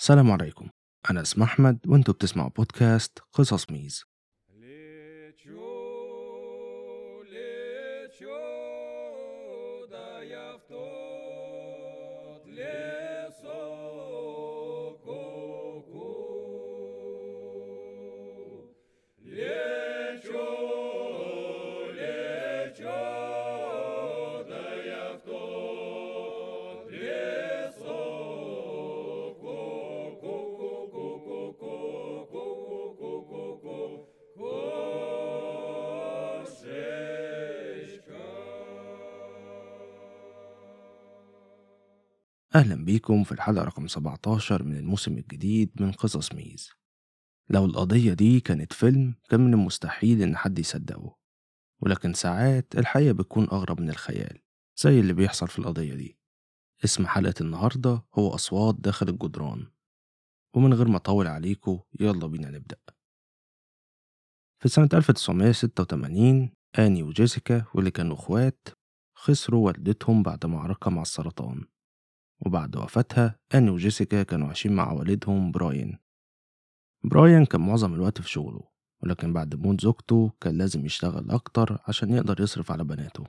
السلام عليكم. أنا اسمي أحمد وأنتوا بتسمعوا بودكاست قصص ميز. أهلا بيكم في الحلقة رقم 17 من الموسم الجديد من قصص ميز. لو القضية دي كانت فيلم كان من المستحيل إن حد يصدقه. ولكن ساعات الحقيقة بتكون أغرب من الخيال زي اللي بيحصل في القضية دي. اسم حلقة النهاردة هو أصوات داخل الجدران. ومن غير ما أطول عليكم يلا بينا نبدأ. في سنة 1986 آني وجيسيكا واللي كانوا إخوات خسروا والدتهم بعد معركة مع السرطان. وبعد وفاتها آني وجيسيكا كانوا عايشين مع والدهم براين. براين كان معظم الوقت في شغله ولكن بعد موت زوجته كان لازم يشتغل أكتر عشان يقدر يصرف على بناته.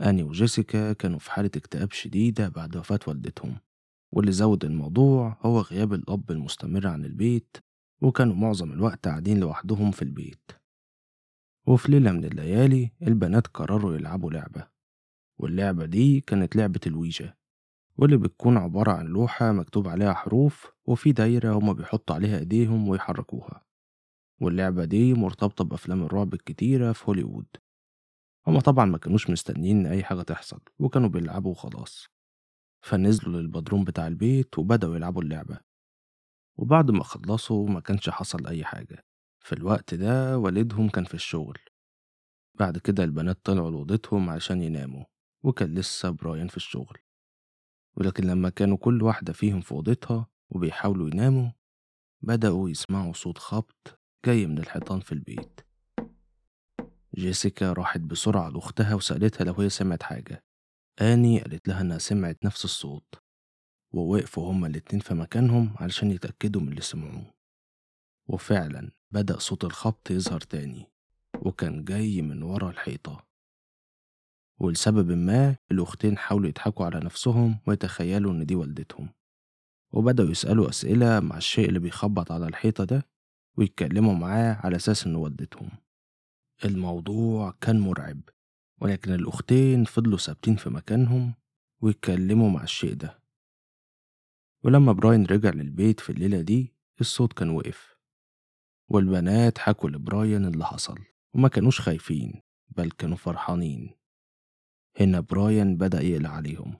آني وجيسيكا كانوا في حالة اكتئاب شديدة بعد وفاة والدتهم واللي زود الموضوع هو غياب الأب المستمر عن البيت وكانوا معظم الوقت قاعدين لوحدهم في البيت. وفي ليلة من الليالي البنات قرروا يلعبوا لعبة واللعبة دي كانت لعبة الويجا. واللي بتكون عبارة عن لوحة مكتوب عليها حروف وفي دايرة هما بيحطوا عليها إيديهم ويحركوها. واللعبة دي مرتبطة بأفلام الرعب الكتيرة في هوليوود. هما طبعا ما كانوش مستنيين أي حاجة تحصل وكانوا بيلعبوا وخلاص. فنزلوا للبدروم بتاع البيت وبدأوا يلعبوا اللعبة. وبعد ما خلصوا ما كانش حصل أي حاجة. في الوقت ده والدهم كان في الشغل. بعد كده البنات طلعوا لأوضتهم عشان يناموا وكان لسه براين في الشغل. ولكن لما كانوا كل واحدة فيهم في أوضتها وبيحاولوا يناموا بدأوا يسمعوا صوت خبط جاي من الحيطان في البيت. جيسيكا راحت بسرعة لأختها وسألتها لو هي سمعت حاجة. آني قالت لها إنها سمعت نفس الصوت ووقفوا هما الاتنين في مكانهم علشان يتأكدوا من اللي سمعوه. وفعلا بدأ صوت الخبط يظهر تاني وكان جاي من ورا الحيطة. ولسبب ما الأختين حاولوا يضحكوا على نفسهم ويتخيلوا إن دي والدتهم. وبدأوا يسألوا أسئلة مع الشيء اللي بيخبط على الحيطة ده ويتكلموا معاه على أساس إنه والدتهم. الموضوع كان مرعب ولكن الأختين فضلوا ثابتين في مكانهم ويتكلموا مع الشيء ده. ولما براين رجع للبيت في الليلة دي الصوت كان وقف والبنات حكوا لبراين اللي حصل وما كانوش خايفين بل كانوا فرحانين. هنا براين بدأ يقلق عليهم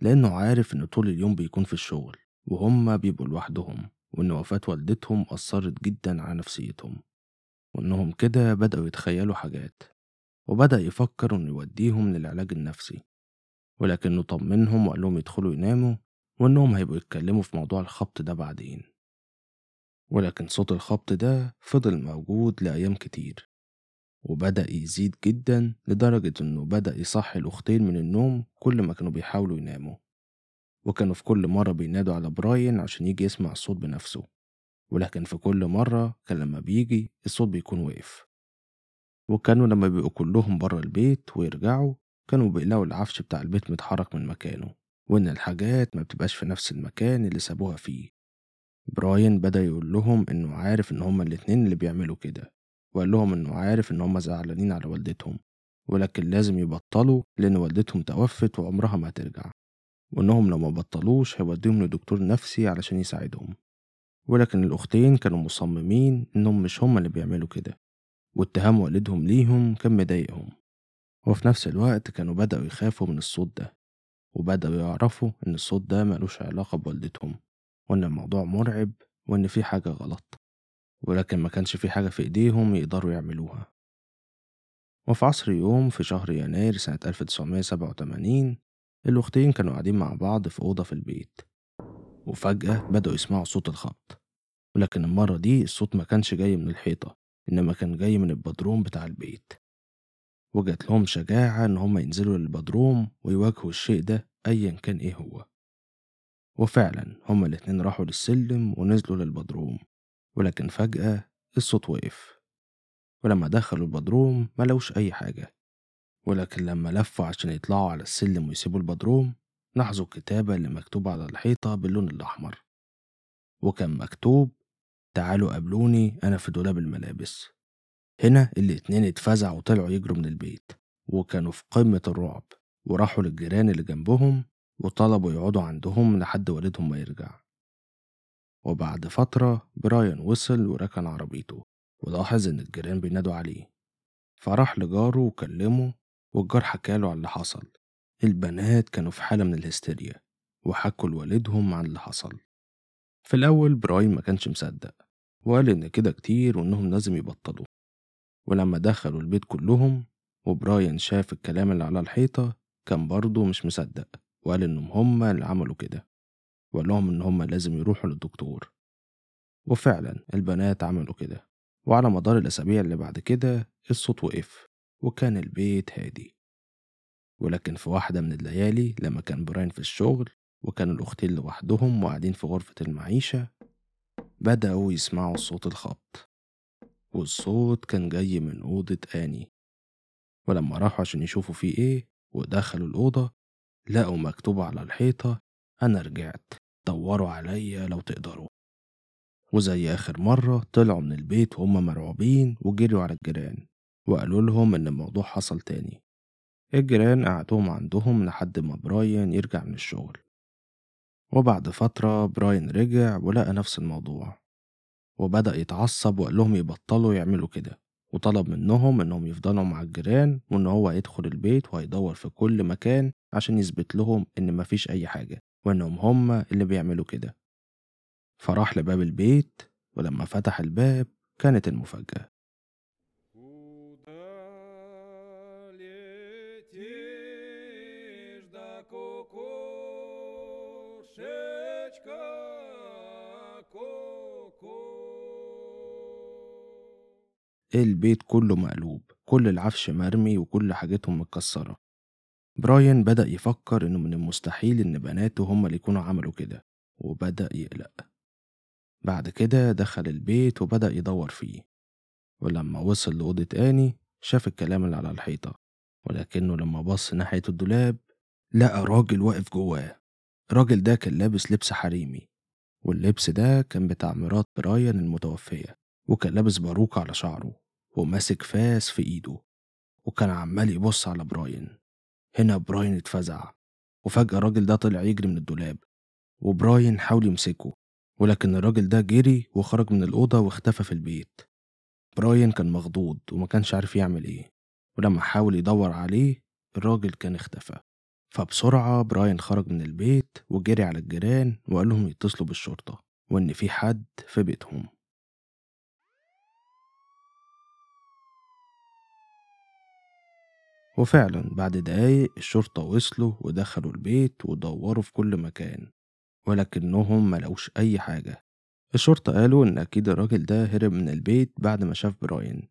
لأنه عارف إن طول اليوم بيكون في الشغل وهم بيبقوا لوحدهم وإن وفاة والدتهم أثرت جدا على نفسيتهم وإنهم كده بدأوا يتخيلوا حاجات وبدأ يفكر إنه يوديهم للعلاج النفسي ولكنه طمنهم وقال لهم يدخلوا يناموا وإنهم هيبقوا يتكلموا في موضوع الخبط ده بعدين. ولكن صوت الخبط ده فضل موجود لأيام كتير. وبدأ يزيد جدا لدرجة إنه بدأ يصحي الأختين من النوم كل ما كانوا بيحاولوا يناموا. وكانوا في كل مرة بينادوا على براين عشان يجي يسمع الصوت بنفسه. ولكن في كل مرة كان لما بيجي الصوت بيكون وقف وكانوا لما بيبقوا كلهم بره البيت ويرجعوا كانوا بيلاقوا العفش بتاع البيت متحرك من مكانه وإن الحاجات ما بتبقاش في نفس المكان اللي سابوها فيه. براين بدأ يقول لهم إنه عارف إن هما الاتنين اللي بيعملوا كده. وقال لهم إنه عارف إن هما زعلانين على والدتهم ولكن لازم يبطلوا لأن والدتهم توفت وعمرها ما هترجع وإنهم لو ما بطلوش هيوديهم لدكتور نفسي علشان يساعدهم. ولكن الأختين كانوا مصممين إنهم مش هما اللي بيعملوا كده واتهام والدهم ليهم كان مضايقهم. وفي نفس الوقت كانوا بدأوا يخافوا من الصوت ده وبدأوا يعرفوا إن الصوت ده ملوش علاقة بوالدتهم وإن الموضوع مرعب وإن في حاجة غلط. ولكن ما كانش في حاجة في إيديهم يقدروا يعملوها. وفي عصر يوم في شهر يناير سنة 1987 الأختين كانوا قاعدين مع بعض في أوضة في البيت. وفجأة بدأوا يسمعوا صوت الخبط. ولكن المرة دي الصوت ما كانش جاي من الحيطة إنما كان جاي من البدروم بتاع البيت. وجات لهم شجاعة إن هما ينزلوا للبدروم ويواجهوا الشيء ده أيا كان إيه هو. وفعلا هما الاتنين راحوا للسلم ونزلوا للبدروم. ولكن فجأة الصوت وقف. ولما دخلوا البدروم ملوش أي حاجة. ولكن لما لفوا عشان يطلعوا على السلم ويسيبوا البدروم لاحظوا الكتابة اللي مكتوبة على الحيطة باللون الأحمر. وكان مكتوب تعالوا قابلوني أنا في دولاب الملابس. هنا الاتنين اتفزعوا وطلعوا يجروا من البيت. وكانوا في قمة الرعب. وراحوا للجيران اللي جنبهم وطلبوا يقعدوا عندهم لحد والدهم ما يرجع. وبعد فترة براين وصل وركن عربيته ولاحظ إن الجيران بينادوا عليه. فراح لجاره وكلمه والجار حكاله على اللي حصل. البنات كانوا في حالة من الهستيريا وحكوا لوالدهم عن اللي حصل. في الأول براين ما كانش مصدق وقال إن كده كتير وإنهم لازم يبطلوا. ولما دخلوا البيت كلهم وبراين شاف الكلام اللي على الحيطة كان برضه مش مصدق وقال إنهم هما اللي عملوا كده. وقال لهم إن هما لازم يروحوا للدكتور. وفعلا البنات عملوا كده. وعلى مدار الأسابيع اللي بعد كده الصوت وقف وكان البيت هادي. ولكن في واحدة من الليالي لما كان براين في الشغل وكان الأختين لوحدهم وقاعدين في غرفة المعيشة بدأوا يسمعوا صوت الخبط. والصوت كان جاي من أوضة آني. ولما راحوا عشان يشوفوا فيه إيه ودخلوا الأوضة لقوا مكتوب على الحيطة أنا رجعت. دوروا عليا لو تقدروا. وزي آخر مرة طلعوا من البيت وهم مرعوبين وجريوا على الجيران وقالوا لهم إن الموضوع حصل تاني. الجيران قعدوهم عندهم لحد ما براين يرجع من الشغل. وبعد فترة براين رجع ولقى نفس الموضوع وبدأ يتعصب وقال لهم يبطلوا يعملوا كده وطلب منهم إنهم يفضلوا مع الجيران وإن هو هيدخل البيت وهيدور في كل مكان عشان يثبت لهم إن مفيش أي حاجة. وإنهم هم اللي بيعملوا كده. فراح لباب البيت ولما فتح الباب كانت المفاجأة. البيت كله مقلوب كل العفش مرمي وكل حاجتهم متكسرة. براين بدأ يفكر إنه من المستحيل إن بناته هما اللي يكونوا عملوا كده وبدأ يقلق. بعد كده دخل البيت وبدأ يدور فيه ولما وصل لأوضة آني شاف الكلام اللي على الحيطة ولكنه لما بص ناحية الدولاب لقى راجل واقف جواه. الراجل ده كان لابس لبس حريمي واللبس ده كان بتاع مرات براين المتوفية وكان لابس باروكة على شعره وماسك فاس في إيده وكان عمال يبص على براين. هنا براين اتفزع. وفجأة الراجل ده طلع يجري من الدولاب. وبراين حاول يمسكه ولكن الراجل ده جري وخرج من الأوضة واختفى في البيت. براين كان مخضوض وما كانش عارف يعمل إيه. ولما حاول يدور عليه الراجل كان اختفى. فبسرعة براين خرج من البيت وجري على الجيران وقال لهم يتصلوا بالشرطة وإن في حد في بيتهم. وفعلا بعد دقايق الشرطة وصلوا ودخلوا البيت ودوروا في كل مكان ولكنهم ملقوش أي حاجة. الشرطة قالوا إن أكيد الراجل ده هرب من البيت بعد ما شاف براين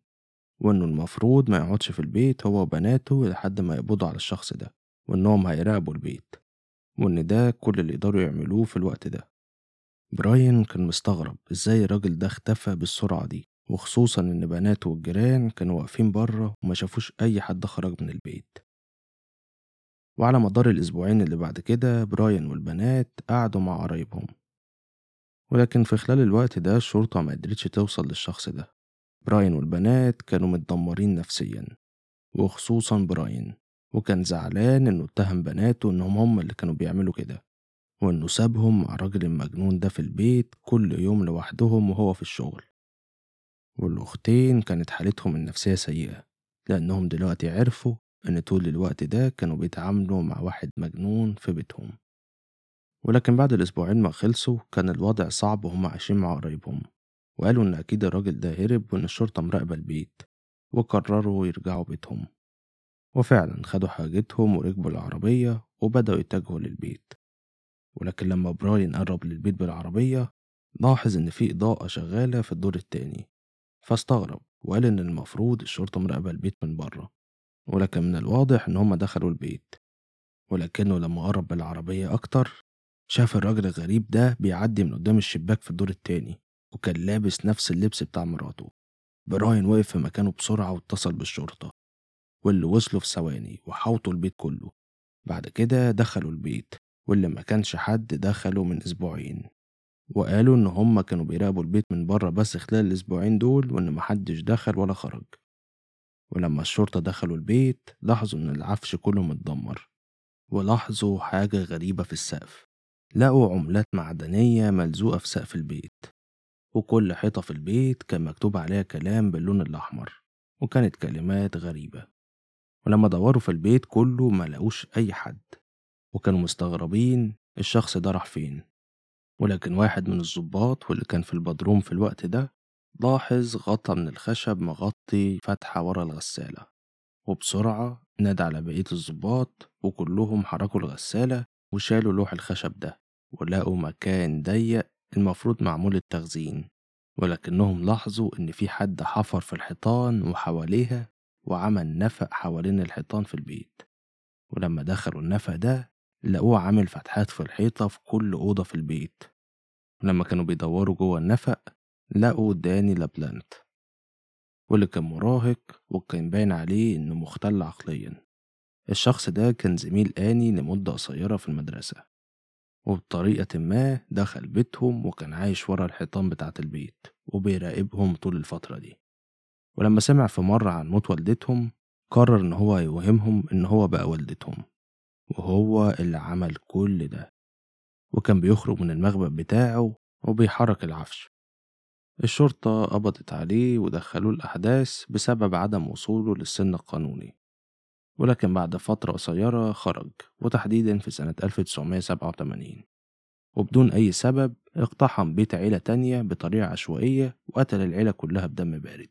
وإنه المفروض ما يقعدش في البيت هو وبناته لحد ما يقبضوا على الشخص ده وإنهم هيراقبوا البيت وإن ده كل اللي يقدروا يعملوه في الوقت ده. براين كان مستغرب إزاي الراجل ده اختفى بالسرعة دي. وخصوصا إن بناته والجيران كانوا واقفين بره وما شافوش أي حد خرج من البيت. وعلى مدار الأسبوعين اللي بعد كده براين والبنات قعدوا مع قرايبهم. ولكن في خلال الوقت ده الشرطة ما قدرتش توصل للشخص ده. براين والبنات كانوا متدمرين نفسيا وخصوصا براين وكان زعلان إنه اتهم بناته إنهم هم اللي كانوا بيعملوا كده وإنه سابهم مع الراجل المجنون ده في البيت كل يوم لوحدهم وهو في الشغل. والأختين كانت حالتهم النفسية سيئة لأنهم دلوقتي عرفوا إن طول الوقت ده كانوا بيتعاملوا مع واحد مجنون في بيتهم. ولكن بعد الأسبوعين ما خلصوا كان الوضع صعب وهم عايشين مع قرايبهم وقالوا إن أكيد الراجل ده هرب وإن الشرطة مراقبة البيت وقرروا يرجعوا بيتهم. وفعلا خدوا حاجتهم وركبوا العربية وبدأوا يتجهوا للبيت. ولكن لما براين قرب للبيت بالعربية لاحظ إن في إضاءة شغالة في الدور التاني. فاستغرب وقال إن المفروض الشرطة مراقبة البيت من بره ولكن من الواضح إن هما دخلوا البيت ولكنه لما قرب بالعربية أكتر شاف الراجل الغريب ده بيعدي من قدام الشباك في الدور التاني وكان لابس نفس اللبس بتاع مراته. براين وقف في مكانه بسرعة واتصل بالشرطة واللي وصلوا في ثواني وحوطوا البيت كله. بعد كده دخلوا البيت واللي ما كانش حد دخله من أسبوعين. وقالوا إن هما كانوا بيراقبوا البيت من بره بس خلال الأسبوعين دول وإن محدش دخل ولا خرج. ولما الشرطة دخلوا البيت لاحظوا إن العفش كله متدمر ولاحظوا حاجة غريبة في السقف. لقوا عملات معدنية ملزوقة في سقف البيت وكل حيطة في البيت كان مكتوب عليها كلام باللون الأحمر وكانت كلمات غريبة. ولما دوروا في البيت كله ما لقوش أي حد وكانوا مستغربين الشخص ده راح فين. ولكن واحد من الضباط واللي كان في البدروم في الوقت ده لاحظ غطا من الخشب مغطي فتحة ورا الغسالة وبسرعة نادى على بقية الضباط وكلهم حركوا الغسالة وشالوا لوح الخشب ده ولقوا مكان ضيق المفروض معمول التخزين ولكنهم لاحظوا إن في حد حفر في الحيطان وحواليها وعمل نفق حوالين الحيطان في البيت ولما دخلوا النفق ده لقوه عامل فتحات في الحيطة في كل أوضة في البيت. ولما كانوا بيدوروا جوه النفق لقوا داني لابلانت. واللي كان مراهق وكان باين عليه إنه مختل عقليا. الشخص ده كان زميل آني لمدة قصيرة في المدرسة. وبطريقة ما دخل بيتهم وكان عايش ورا الحيطان بتاعة البيت وبيراقبهم طول الفترة دي. ولما سمع في مرة عن موت والدتهم قرر إن هو يوهمهم إن هو بقى والدتهم. وهو اللي عمل كل ده وكان بيخرج من المخبأ بتاعه وبيحرك العفش. الشرطة قبضت عليه ودخلوه الأحداث بسبب عدم وصوله للسن القانوني ولكن بعد فترة قصيرة خرج وتحديدا في سنة 1987 وبدون أي سبب اقتحم بيت عيلة تانية بطريقة عشوائية وقتل العيلة كلها بدم بارد.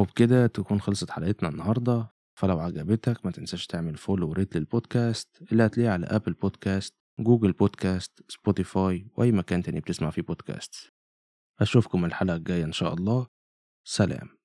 وبكده تكون خلصت حلقتنا النهاردة. فلو عجبتك ما تنساش تعمل follow و rate للبودكاست اللي هتلاقيه على أبل بودكاست جوجل بودكاست سبوتيفاي وأي مكان تاني بتسمع فيه بودكاست أشوفكم الحلقة الجاية إن شاء الله. سلام.